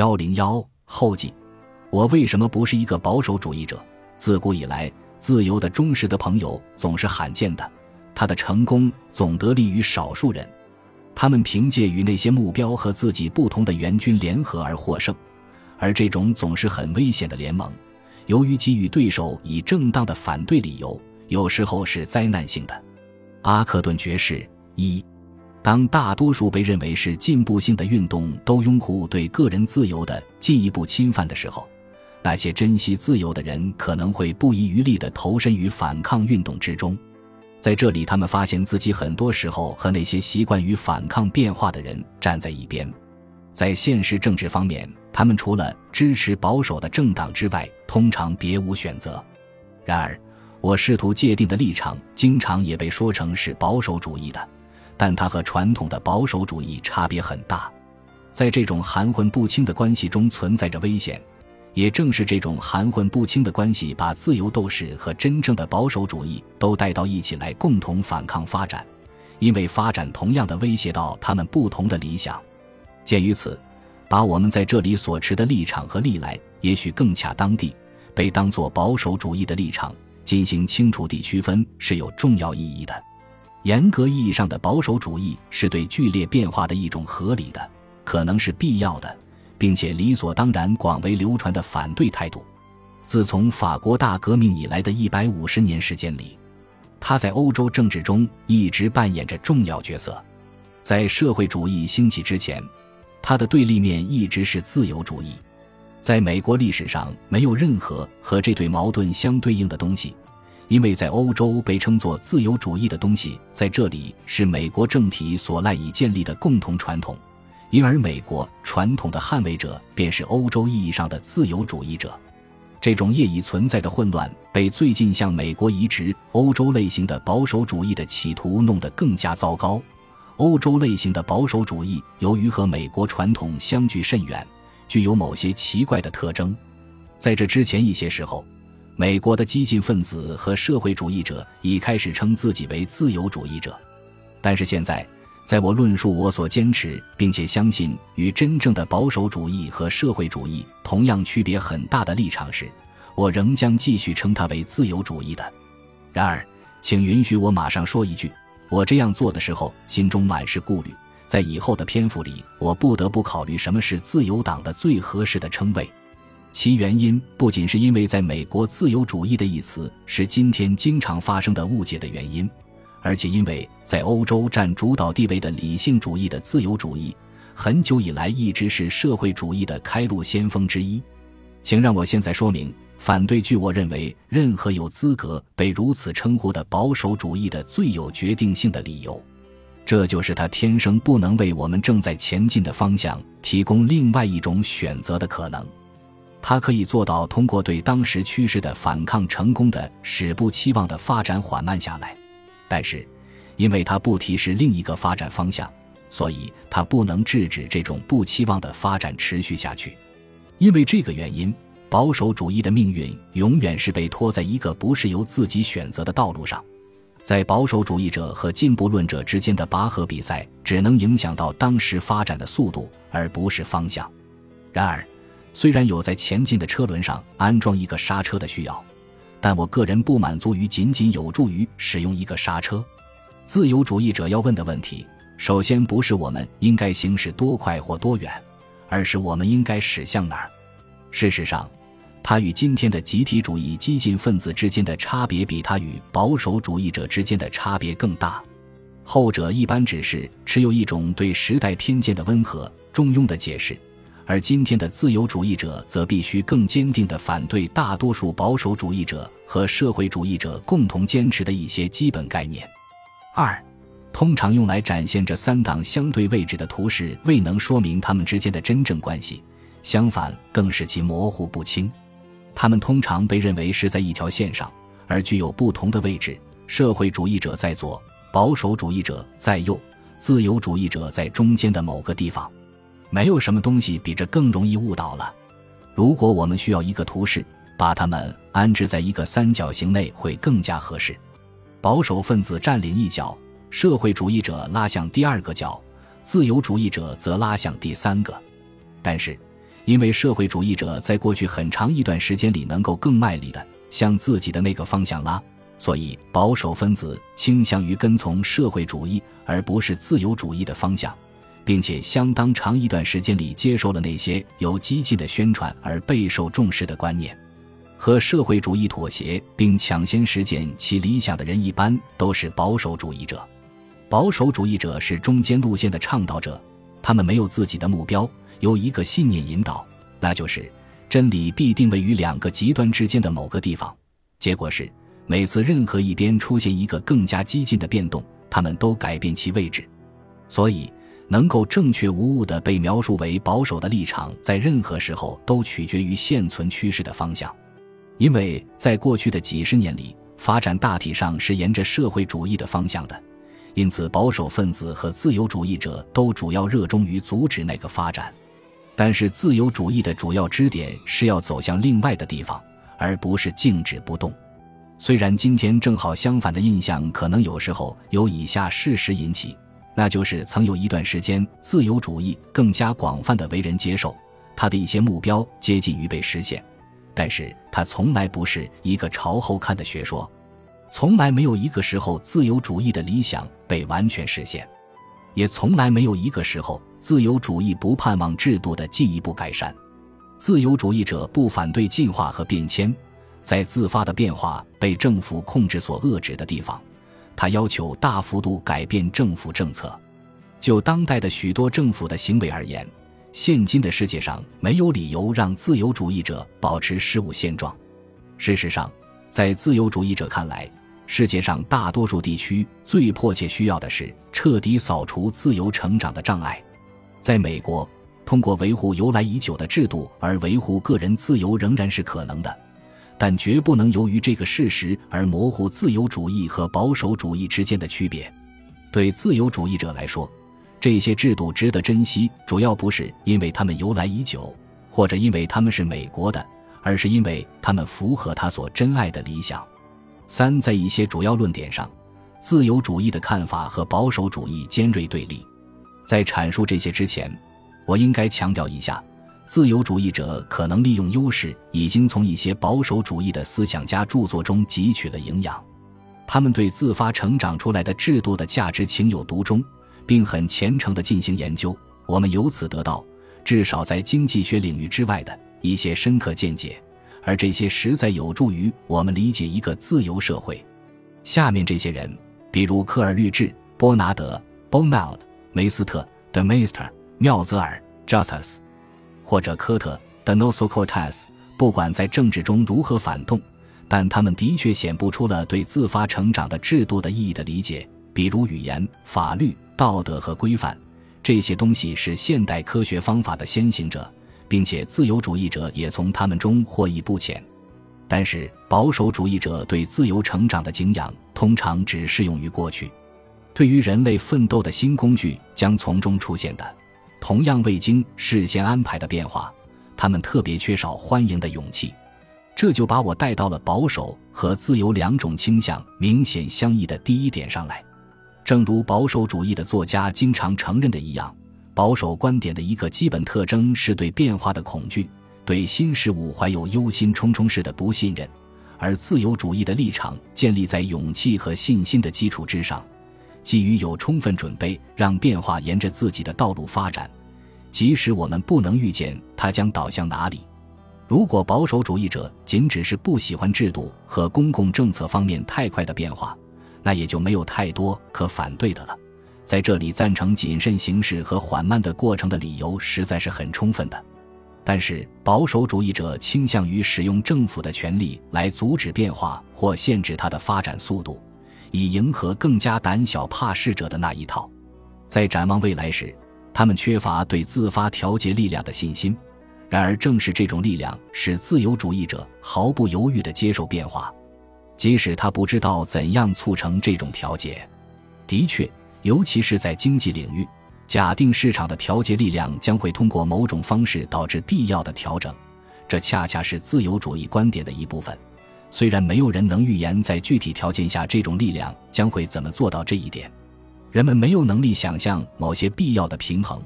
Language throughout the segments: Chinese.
幺零幺后记，我为什么不是一个保守主义者？自古以来，自由的忠实的朋友总是罕见的，他的成功总得利于少数人。他们凭借与那些目标和自己不同的援军联合而获胜，而这种总是很危险的联盟，由于给予对手以正当的反对理由，有时候是灾难性的。阿克顿爵士一。当大多数被认为是进步性的运动都拥护对个人自由的进一步侵犯的时候，那些珍惜自由的人可能会不遗余力地投身于反抗运动之中。在这里，他们发现自己很多时候和那些习惯于反抗变化的人站在一边。在现实政治方面，他们除了支持保守的政党之外，通常别无选择。然而，我试图界定的立场经常也被说成是保守主义的。但它和传统的保守主义差别很大，在这种含混不清的关系中存在着危险。也正是这种含混不清的关系，把自由斗士和真正的保守主义都带到一起来，共同反抗发展，因为发展同样的威胁到他们不同的理想。鉴于此，把我们在这里所持的立场和历来也许更恰当地被当作保守主义的立场进行清楚地区分是有重要意义的。严格意义上的保守主义是对剧烈变化的一种合理的、可能是必要的，并且理所当然广为流传的反对态度。自从法国大革命以来的一百五十年时间里，他在欧洲政治中一直扮演着重要角色。在社会主义兴起之前，他的对立面一直是自由主义。在美国历史上，没有任何和这对矛盾相对应的东西。因为在欧洲被称作自由主义的东西，在这里是美国政体所赖以建立的共同传统，因而美国传统的捍卫者便是欧洲意义上的自由主义者。这种业已存在的混乱，被最近向美国移植欧洲类型的保守主义的企图弄得更加糟糕。欧洲类型的保守主义由于和美国传统相距甚远，具有某些奇怪的特征。在这之前一些时候。美国的激进分子和社会主义者已开始称自己为自由主义者，但是现在，在我论述我所坚持并且相信与真正的保守主义和社会主义同样区别很大的立场时，我仍将继续称它为自由主义的。然而，请允许我马上说一句：我这样做的时候，心中满是顾虑。在以后的篇幅里，我不得不考虑什么是自由党的最合适的称谓。其原因不仅是因为在美国“自由主义”的一词是今天经常发生的误解的原因，而且因为在欧洲占主导地位的理性主义的自由主义，很久以来一直是社会主义的开路先锋之一。请让我现在说明反对据我认为任何有资格被如此称呼的保守主义的最有决定性的理由，这就是他天生不能为我们正在前进的方向提供另外一种选择的可能。他可以做到通过对当时趋势的反抗成功的使不期望的发展缓慢下来，但是，因为他不提示另一个发展方向，所以他不能制止这种不期望的发展持续下去。因为这个原因，保守主义的命运永远是被拖在一个不是由自己选择的道路上。在保守主义者和进步论者之间的拔河比赛，只能影响到当时发展的速度，而不是方向。然而。虽然有在前进的车轮上安装一个刹车的需要，但我个人不满足于仅仅有助于使用一个刹车。自由主义者要问的问题，首先不是我们应该行驶多快或多远，而是我们应该驶向哪儿。事实上，他与今天的集体主义激进分子之间的差别，比他与保守主义者之间的差别更大。后者一般只是持有一种对时代偏见的温和、中庸的解释。而今天的自由主义者则必须更坚定地反对大多数保守主义者和社会主义者共同坚持的一些基本概念。二，通常用来展现这三党相对位置的图示未能说明他们之间的真正关系，相反更使其模糊不清。他们通常被认为是在一条线上，而具有不同的位置：社会主义者在左，保守主义者在右，自由主义者在中间的某个地方。没有什么东西比这更容易误导了。如果我们需要一个图示，把它们安置在一个三角形内会更加合适。保守分子占领一角，社会主义者拉向第二个角，自由主义者则拉向第三个。但是，因为社会主义者在过去很长一段时间里能够更卖力的向自己的那个方向拉，所以保守分子倾向于跟从社会主义而不是自由主义的方向，并且相当长一段时间里接受了那些由激进的宣传而备受重视的观念。和社会主义妥协并抢先实践其理想的人，一般都是保守主义者。保守主义者是中间路线的倡导者，他们没有自己的目标，由一个信念引导，那就是真理必定位于两个极端之间的某个地方。结果是，每次任何一边出现一个更加激进的变动，他们都改变其位置。所以，能够正确无误地被描述为保守的立场，在任何时候都取决于现存趋势的方向。因为在过去的几十年里，发展大体上是沿着社会主义的方向的，因此保守分子和自由主义者都主要热衷于阻止那个发展。但是，自由主义的主要支点是要走向另外的地方，而不是静止不动。虽然今天正好相反的印象可能有时候由以下事实引起，那就是曾有一段时间，自由主义更加广泛的为人接受，它的一些目标接近于被实现。但是它从来不是一个朝后看的学说，从来没有一个时候自由主义的理想被完全实现，也从来没有一个时候自由主义不盼望制度的进一步改善。自由主义者不反对进化和变迁，在自发的变化被政府控制所遏制的地方，他要求大幅度改变政府政策。就当代的许多政府的行为而言。现今的世界上没有理由让自由主义者保持事物现状。事实上，在自由主义者看来，世界上大多数地区最迫切需要的是彻底扫除自由成长的障碍。在美国，通过维护由来已久的制度而维护个人自由仍然是可能的，但绝不能由于这个事实而模糊自由主义和保守主义之间的区别。对自由主义者来说，这些制度值得珍惜，主要不是因为他们由来已久，或者因为他们是美国的，而是因为他们符合他所珍爱的理想。三，在一些主要论点上，自由主义的看法和保守主义尖锐对立。在阐述这些之前，我应该强调一下，自由主义者可能利用优势，已经从一些保守主义的思想家著作中汲取了营养。他们对自发成长出来的制度的价值情有独钟。并很虔诚地进行研究，我们由此得到至少在经济学领域之外的一些深刻见解，而这些实在有助于我们理解一个自由社会。下面这些人，比如科尔律治、波拿德、Bonald、梅斯特、De Master、妙泽尔、Justus，或者科特、The Nosocortes，不管在政治中如何反动，但他们的确显不出了对自发成长的制度的意义的理解，比如语言、法律。道德和规范这些东西是现代科学方法的先行者，并且自由主义者也从他们中获益不浅。但是保守主义者对自由成长的敬仰通常只适用于过去，对于人类奋斗的新工具将从中出现的同样未经事先安排的变化，他们特别缺少欢迎的勇气。这就把我带到了保守和自由两种倾向明显相异的第一点上来。正如保守主义的作家经常承认的一样，保守观点的一个基本特征是对变化的恐惧，对新事物怀有忧心忡忡式的不信任；而自由主义的立场建立在勇气和信心的基础之上，基于有充分准备让变化沿着自己的道路发展，即使我们不能预见它将导向哪里。如果保守主义者仅只是不喜欢制度和公共政策方面太快的变化，那也就没有太多可反对的了。在这里，赞成谨慎行事和缓慢的过程的理由实在是很充分的。但是，保守主义者倾向于使用政府的权力来阻止变化或限制它的发展速度，以迎合更加胆小怕事者的那一套。在展望未来时，他们缺乏对自发调节力量的信心。然而，正是这种力量使自由主义者毫不犹豫地接受变化。即使他不知道怎样促成这种调节，的确，尤其是在经济领域，假定市场的调节力量将会通过某种方式导致必要的调整，这恰恰是自由主义观点的一部分。虽然没有人能预言在具体条件下这种力量将会怎么做到这一点，人们没有能力想象某些必要的平衡，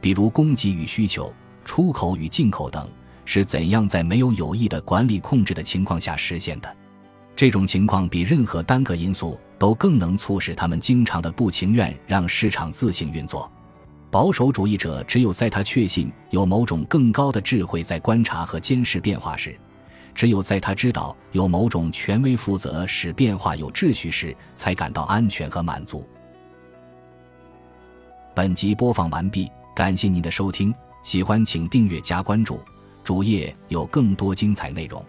比如供给与需求、出口与进口等是怎样在没有有益的管理控制的情况下实现的。这种情况比任何单个因素都更能促使他们经常的不情愿让市场自行运作。保守主义者只有在他确信有某种更高的智慧在观察和监视变化时，只有在他知道有某种权威负责使变化有秩序时，才感到安全和满足。本集播放完毕，感谢您的收听，喜欢请订阅加关注，主页有更多精彩内容。